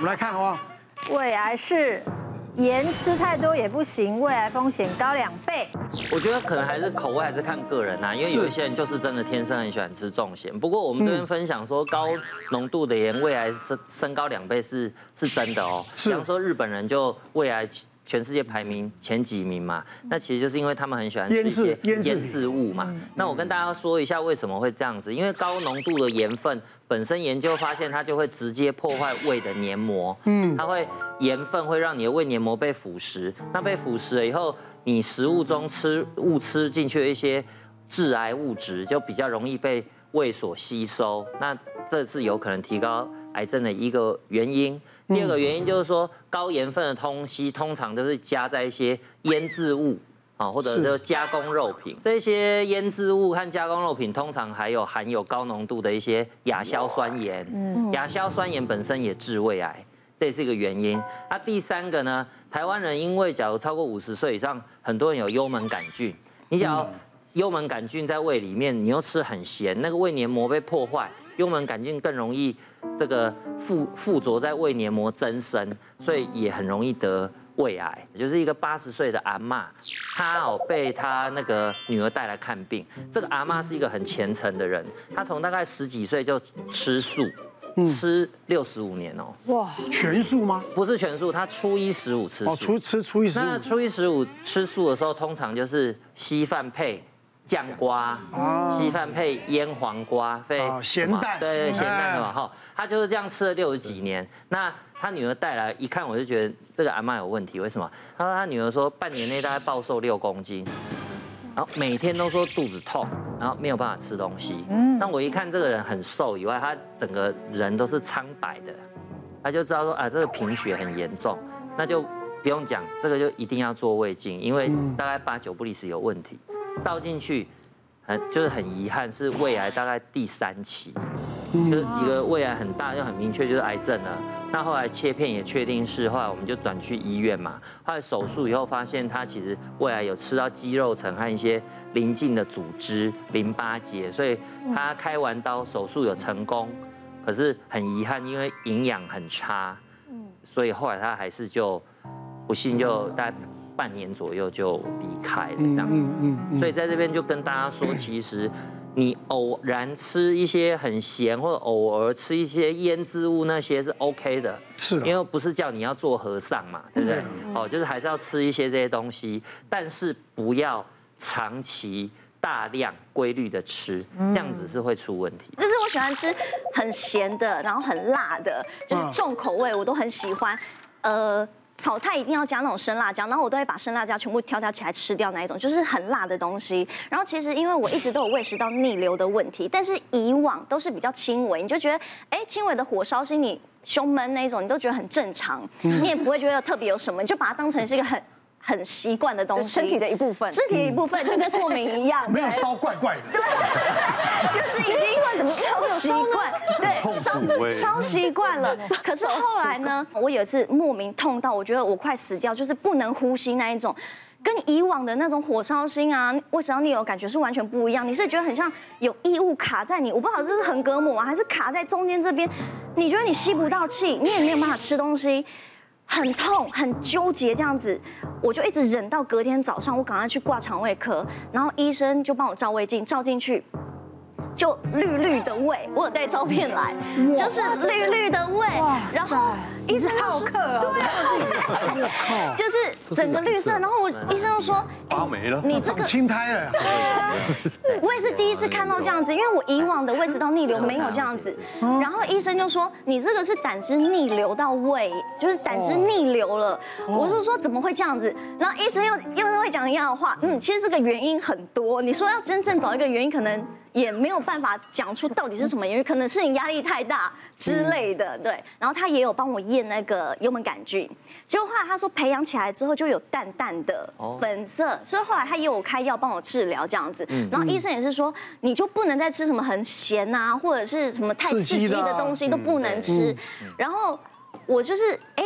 我们来看好不好？胃癌是盐吃太多也不行，胃癌风险高两倍。我觉得可能还是口味还是看个人呐，因为有一些人就是真的天生很喜欢吃重咸。不过我们这边分享说，高浓度的盐胃癌升升高两倍是是真的哦。比方说日本人就胃癌。全世界排名前几名嘛，那其实就是因为他们很喜欢吃一些腌制物嘛。那我跟大家说一下为什么会这样子，因为高浓度的盐分本身研究发现它就会直接破坏胃的黏膜，嗯，它会盐分会让你的胃黏膜被腐蚀，那被腐蚀了以后，你食物中吃误吃进去的一些致癌物质就比较容易被胃所吸收，那这是有可能提高癌症的一个原因。第二个原因就是说，高盐分的东西通常都是加在一些腌制物啊，或者是加工肉品。这些腌制物和加工肉品通常还有含有高浓度的一些亚硝酸盐。嗯，亚硝酸盐本身也致胃癌，这也是一个原因。那第三个呢，台湾人因为假如超过五十岁以上，很多人有幽门杆菌。你想要幽门杆菌在胃里面，你又吃很咸，那个胃黏膜被破坏。幽门杆菌更容易这个附附着在胃黏膜增生，所以也很容易得胃癌。就是一个八十岁的阿嬷，她哦被她那个女儿带来看病。这个阿妈是一个很虔诚的人，她从大概十几岁就吃素，吃六十五年哦。哇，全素吗？不是全素，她初一十五吃素。哦，初吃初一十五。那初一十五吃素的时候，通常就是稀饭配。酱瓜，稀饭配腌黄瓜，配咸蛋，对对咸蛋的嘛哈，他就是这样吃了六十几年。那他女儿带来一看，我就觉得这个阿妈有问题。为什么？他说他女儿说半年内大概暴瘦六公斤，然后每天都说肚子痛，然后没有办法吃东西。嗯，那我一看这个人很瘦以外，他整个人都是苍白的，他就知道说啊这个贫血很严重，那就不用讲，这个就一定要做胃镜，因为大概八九不离十有问题。照进去，很就是很遗憾，是胃癌大概第三期，就是一个胃癌很大又很明确就是癌症了。那后来切片也确定是，后来我们就转去医院嘛。后来手术以后发现他其实胃癌有吃到肌肉层和一些邻近的组织淋巴结，所以他开完刀手术有成功，可是很遗憾，因为营养很差，所以后来他还是就不幸就大概。半年左右就离开了，这样子。所以在这边就跟大家说，其实你偶然吃一些很咸，或者偶尔吃一些腌制物，那些是 OK 的，是，因为不是叫你要做和尚嘛，对不对？哦，就是还是要吃一些这些东西，但是不要长期大量规律的吃，这样子是会出问题。就是我喜欢吃很咸的，然后很辣的，就是重口味，我都很喜欢。呃。炒菜一定要加那种生辣椒，然后我都会把生辣椒全部挑挑起来吃掉那一种，就是很辣的东西。然后其实因为我一直都有胃食道逆流的问题，但是以往都是比较轻微，你就觉得哎，轻微的火烧心，你胸闷那一种，你都觉得很正常，你也不会觉得特别有什么，你就把它当成是一个很。很习惯的东西，身体的一部分，身体的一部分就跟过敏一样，没有烧怪怪的，对，就是已经怎么烧 习惯，对，烧烧习惯了。可是后来呢，我有一次莫名痛到，我觉得我快死掉，就是不能呼吸那一种，跟以往的那种火烧心啊、胃食道逆流感觉是完全不一样。你是觉得很像有异物卡在你，我不知道这是横膈膜啊，还是卡在中间这边，你觉得你吸不到气，你也没有办法吃东西。很痛，很纠结这样子，我就一直忍到隔天早上，我赶快去挂肠胃科，然后医生就帮我照胃镜，照进去。就绿绿的胃，我有带照片来，就是绿绿的胃，然后医生好客啊，对，就是整个绿色，然后我医生就说，发霉了，你这个青苔了，对，我也是第一次看到这样子，因为我以往的胃食道逆流没有这样子，然后医生就说，你这个是胆汁逆流到胃，就是胆汁逆流了，我就说怎么会这样子，然后医生又又是会讲一样的话，嗯，其实这个原因很多，你说要真正找一个原因，可能。也没有办法讲出到底是什么原因，可能是你压力太大之类的，对。然后他也有帮我验那个幽门杆菌，结果后来他说培养起来之后就有淡淡的粉色，所以后来他也有开药帮我治疗这样子。然后医生也是说，你就不能再吃什么很咸啊，或者是什么太刺激的东西都不能吃。然后我就是哎。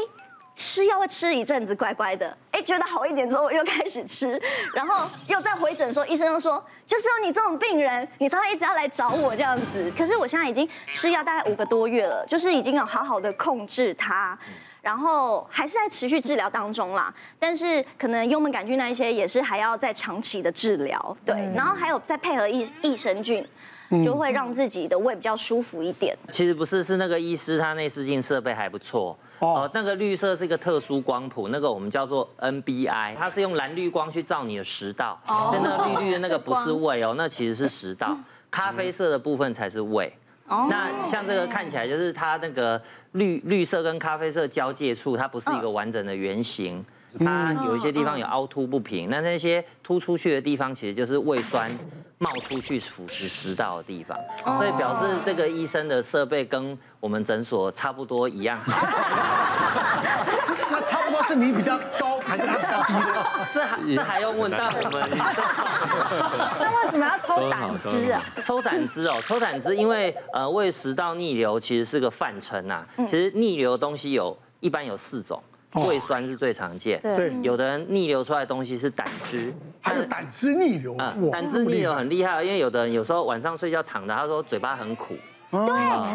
吃药会吃一阵子，乖乖的，哎，觉得好一点之后，我又开始吃，然后又在回诊时候，医生又说，就是有你这种病人，你才会一直要来找我这样子。可是我现在已经吃药大概五个多月了，就是已经有好好的控制它。然后还是在持续治疗当中啦，但是可能幽门杆菌那一些也是还要再长期的治疗，对，然后还有再配合益益生菌，就会让自己的胃比较舒服一点。其实不是，是那个医师他内视镜设备还不错。哦，那个绿色是一个特殊光谱，那个我们叫做 NBI，它是用蓝绿光去照你的食道，哦，那个绿绿的那个不是胃哦，那其实是食道，咖啡色的部分才是胃。那像这个看起来就是它那个绿绿色跟咖啡色交界处，它不是一个完整的圆形，它有一些地方有凹凸不平。那那些凸出去的地方，其实就是胃酸冒出去腐蚀食道的地方，所以表示这个医生的设备跟我们诊所差不多一样好。那差不多是你比较高，还是他比较低呢？这还这还用问？但我们 那为什么要抽胆汁啊？抽胆汁哦，抽胆汁，因为呃胃食道逆流其实是个泛称呐。其实逆流的东西有一般有四种，胃酸是最常见。对，有的人逆流出来的东西是胆汁，还有胆汁逆流。嗯，胆汁逆流很厉害，因为有的人有时候晚上睡觉躺着，他说嘴巴很苦。对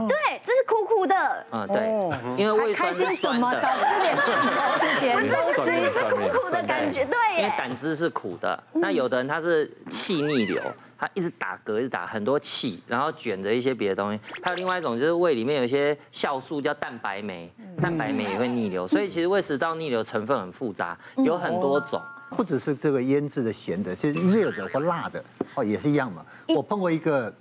对，这是苦苦的。嗯，对，因为胃酸是酸的。不是，就是一是苦苦的感觉。对，因为胆汁是苦的。那有的人他是气逆流，他一直打嗝，一直打很多气，然后卷着一些别的东西。还有另外一种就是胃里面有一些酵素叫蛋白酶，蛋白酶也会逆流。所以其实胃食道逆流成分很复杂，有很多种。不只是这个腌制的、咸的，其实热的或辣的哦也是一样嘛。我碰过一个。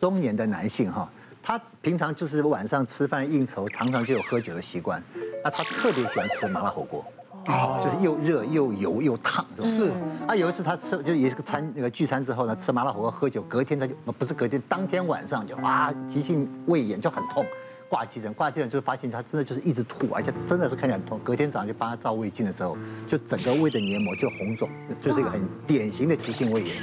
中年的男性哈，他平常就是晚上吃饭应酬，常常就有喝酒的习惯。那他特别喜欢吃麻辣火锅，哦，就是又热又油又烫，是。啊，有一次他吃就也是个餐那个聚餐之后呢，吃麻辣火锅喝酒，隔天他就不是隔天，当天晚上就啊急性胃炎就很痛，挂急诊，挂急诊就发现他真的就是一直吐，而且真的是看起来很痛。隔天早上就帮他照胃镜的时候，就整个胃的黏膜就红肿，就是一个很典型的急性胃炎。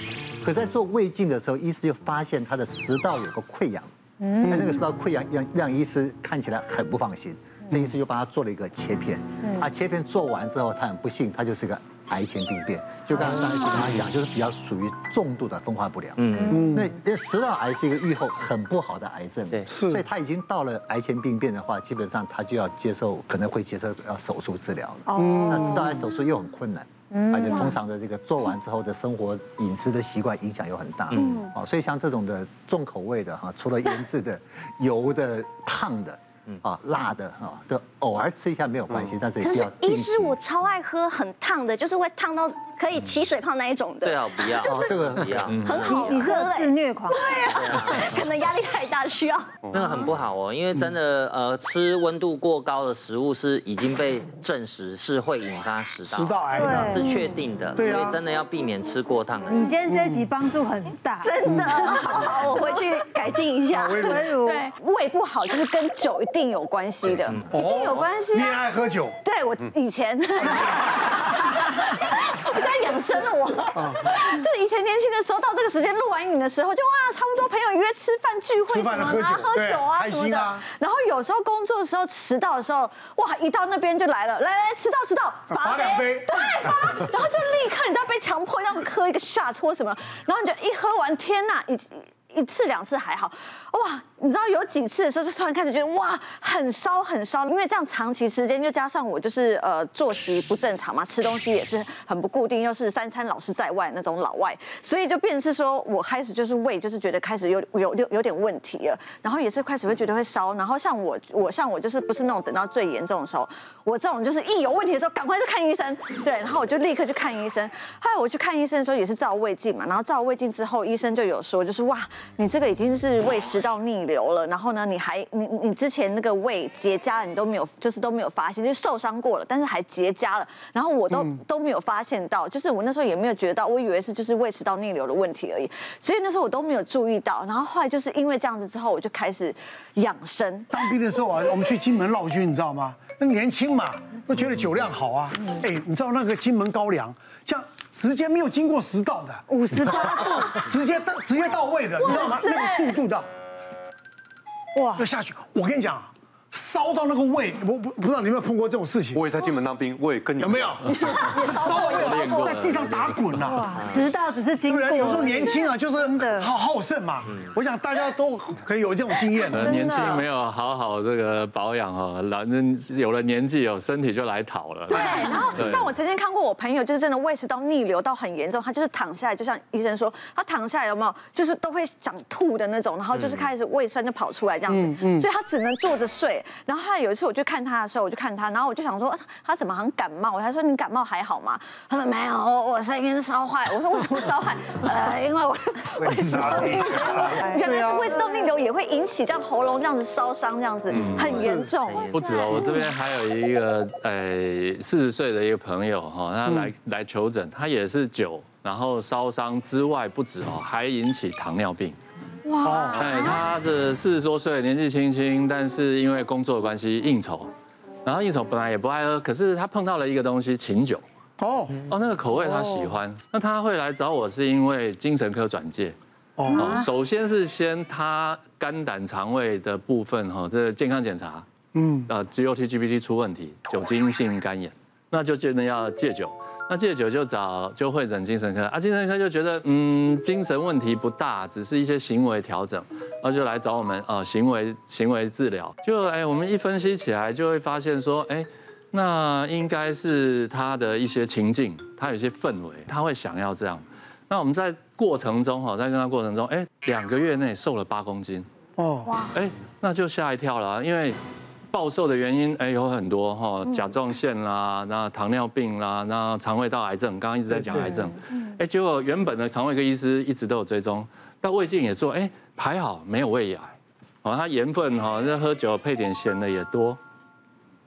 可在做胃镜的时候，医师就发现他的食道有个溃疡，嗯，那个食道溃疡让让医师看起来很不放心，所以医师就帮他做了一个切片，啊，切片做完之后，他很不幸，他就是个癌前病变，就刚刚上一次跟他讲，就是比较属于重度的分化不良，嗯。嗯，那因为食道癌是一个预后很不好的癌症，对，是，所以他已经到了癌前病变的话，基本上他就要接受，可能会接受要手术治疗了，哦，那食道癌手术又很困难。而且通常的这个做完之后的生活饮食的习惯影响又很大，嗯，哦，所以像这种的重口味的哈，除了腌制的、油的、烫的，啊，辣的啊，都偶尔吃一下没有关系，但是也要。医师，我超爱喝很烫的，就是会烫到。可以起水泡那一种的，对啊，不要，就是这个不要，很好。你是自虐狂，对啊，可能压力太大需要。那个很不好哦，因为真的呃，吃温度过高的食物是已经被证实是会引发食道。食道癌的，是确定的，所以真的要避免吃过烫的。你今天这一集帮助很大，真的。好好，我回去改进一下。微如，对，胃不好就是跟酒一定有关系的，一定有关系。你也爱喝酒？对，我以前。生了，我。就以前年轻的时候，到这个时间录完影的时候，就哇，差不多朋友约吃饭聚会什么的，喝酒。啊什么的。然后有时候工作的时候迟到的时候，哇，一到那边就来了，来来迟到迟到，罚两杯，对，罚，然后就立刻你知道被强迫要喝一个 shot 或什么，然后你就一喝完，天呐，一一次两次还好，哇。你知道有几次的时候，就突然开始觉得哇，很烧很烧，因为这样长期时间，又加上我就是呃作息不正常嘛，吃东西也是很不固定，又是三餐老是在外那种老外，所以就变成是说我开始就是胃就是觉得开始有有有有点问题了，然后也是开始会觉得会烧，然后像我我像我就是不是那种等到最严重的时候，我这种就是一有问题的时候赶快去看医生，对，然后我就立刻去看医生，后来我去看医生的时候也是照胃镜嘛，然后照胃镜之后医生就有说就是哇，你这个已经是胃食道逆流。了，然后呢？你还你你之前那个胃结痂了，你都没有，就是都没有发现，就受伤过了，但是还结痂了。然后我都、嗯、都没有发现到，就是我那时候也没有觉得到，我以为是就是胃食道逆流的问题而已。所以那时候我都没有注意到。然后后来就是因为这样子之后，我就开始养生。当兵的时候啊，我们去金门劳军，你知道吗？那年轻嘛，都觉得酒量好啊。哎，你知道那个金门高粱，像直接没有经过食道的，五十八度，直接到直接到位的，你知道吗？那个速度的。哇！要下去，我跟你讲，烧到那个胃，我不不知道你有没有碰过这种事情？我也在金门当兵，我也跟你有没有？烧到胃，在地上打滚呐。哇，食道只是经过。有时候年轻啊，就是好好胜嘛。我想大家都可以有这种经验。年轻没有好好这个保养哦，老人有了年纪，有身体就来讨了。对，然后像我曾经看过我朋友，就是真的胃食道逆流到很严重，他就是躺下来，就像医生说，他躺下来有没有，就是都会想吐的那种，然后就是开始胃酸就跑出来这样子，所以他只能坐着睡。然后后来有一次我去看他的时候，我就看他，然后我就想说他怎么好像感冒？我还说你感冒还好吗？他说没有，我声音烧坏。我说为什么烧坏？呃，因为我胃食道逆流，原来是胃食道逆流也会引起这样喉咙这样子烧伤，这样子很严重。不止哦，我这边还有一个呃四十岁的一个朋友哈，他来来求诊，他也是酒，然后烧伤之外不止哦，还引起糖尿病。哇！哎，他的四十多岁，年纪轻轻，但是因为工作的关系应酬，然后应酬本来也不爱喝，可是他碰到了一个东西，琴酒。哦哦，那个口味他喜欢，那他会来找我是因为精神科转介。哦，首先是先他肝胆肠胃的部分哈，这健康检查，嗯，啊，GOT、GPT 出问题，酒精性肝炎，那就真的要戒酒。那戒酒就找就会诊精神科啊，精神科就觉得嗯精神问题不大，只是一些行为调整，然后就来找我们啊行为行为治疗。就哎我们一分析起来就会发现说哎，那应该是他的一些情境，他有一些氛围，他会想要这样。那我们在过程中哈，在跟他过程中哎两个月内瘦了八公斤哦哇哎那就吓一跳了，因为。暴瘦的原因哎有很多哈，甲状腺啦，那糖尿病啦，那肠胃道癌症，刚刚一直在讲癌症，哎结果原本的肠胃科医师一直都有追踪，但胃镜也做，哎还好没有胃癌，哦他盐分哈，那喝酒配点咸的也多，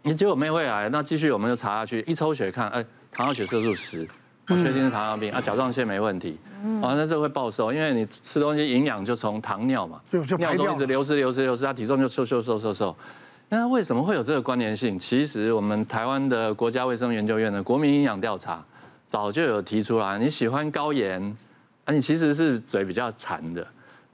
你结果没有胃癌，那继续我们就查下去，一抽血看，哎糖尿血色素十，我确定是糖尿病啊，甲状腺没问题，哦那这会暴瘦，因为你吃东西营养就从糖尿嘛，尿中一直流失流失流失，他体重就瘦瘦瘦瘦瘦。那为什么会有这个关联性？其实我们台湾的国家卫生研究院的国民营养调查早就有提出来，你喜欢高盐，啊，你其实是嘴比较馋的。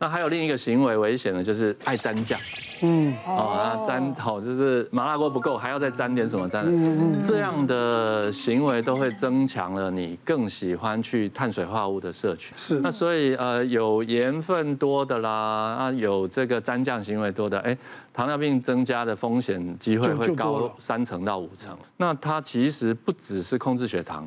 那还有另一个行为危险的，就是爱沾酱。嗯，哦，那沾好就是麻辣锅不够，还要再沾点什么沾？嗯，这样的行为都会增强了你更喜欢去碳水化合物的摄取。是。那所以呃，有盐分多的啦，啊，有这个沾酱行为多的，哎，糖尿病增加的风险机会会高三成到五成。那它其实不只是控制血糖，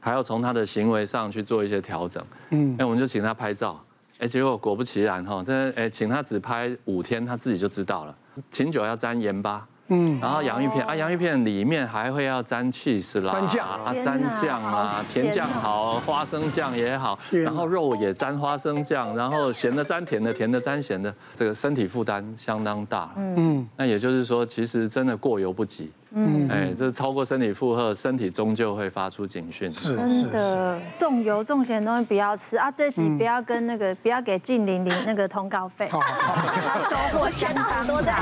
还要从他的行为上去做一些调整。嗯，那我们就请他拍照。哎，结果果不其然哈，这哎，请他只拍五天，他自己就知道了。琴酒要沾盐巴，嗯，然后洋芋片啊，洋芋片里面还会要沾起司啦，沾酱啊，沾酱啊，甜酱好，花生酱也好，然后肉也沾花生酱，然后咸的沾甜的，甜的沾咸的，这个身体负担相当大。嗯，那也就是说，其实真的过犹不及。嗯，哎，这超过身体负荷，身体终究会发出警讯。是，真的，重油重咸的东西不要吃啊！这集不要跟那个，不要给静玲玲那个通告费。好，他收获相当多的。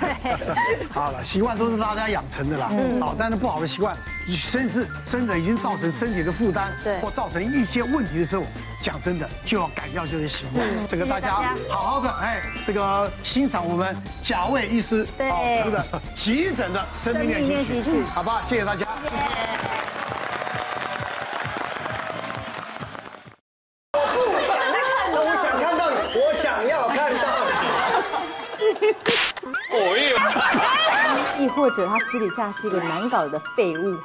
对，好了，习惯都是大家养成的啦。嗯。好，但是不好的习惯，甚至真的已经造成身体的负担，对，或造成一些问题的时候，讲真的就要改掉这些习惯。这个大家好好的，哎，这个欣赏我们贾卫医师对。出的急诊的生命练习曲，好不好？谢谢大家。或者他私底下是一个难搞的废物。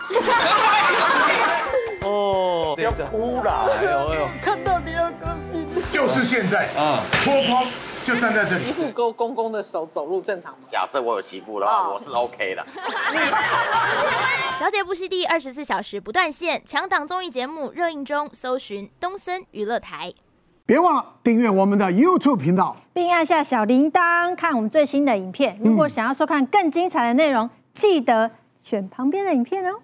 哦，不要哭啦，哎呦哎呦，看到你要高兴。就是现在啊，脱光。就站在这里，媳妇勾公公的手走路正常吗？假设我有媳妇的话，我是 OK 的。小姐不息地二十四小时不断线，强档综艺节目热映中，搜寻东森娱乐台。别忘了订阅我们的 YouTube 频道，并按下小铃铛看我们最新的影片。如果想要收看更精彩的内容，记得选旁边的影片哦。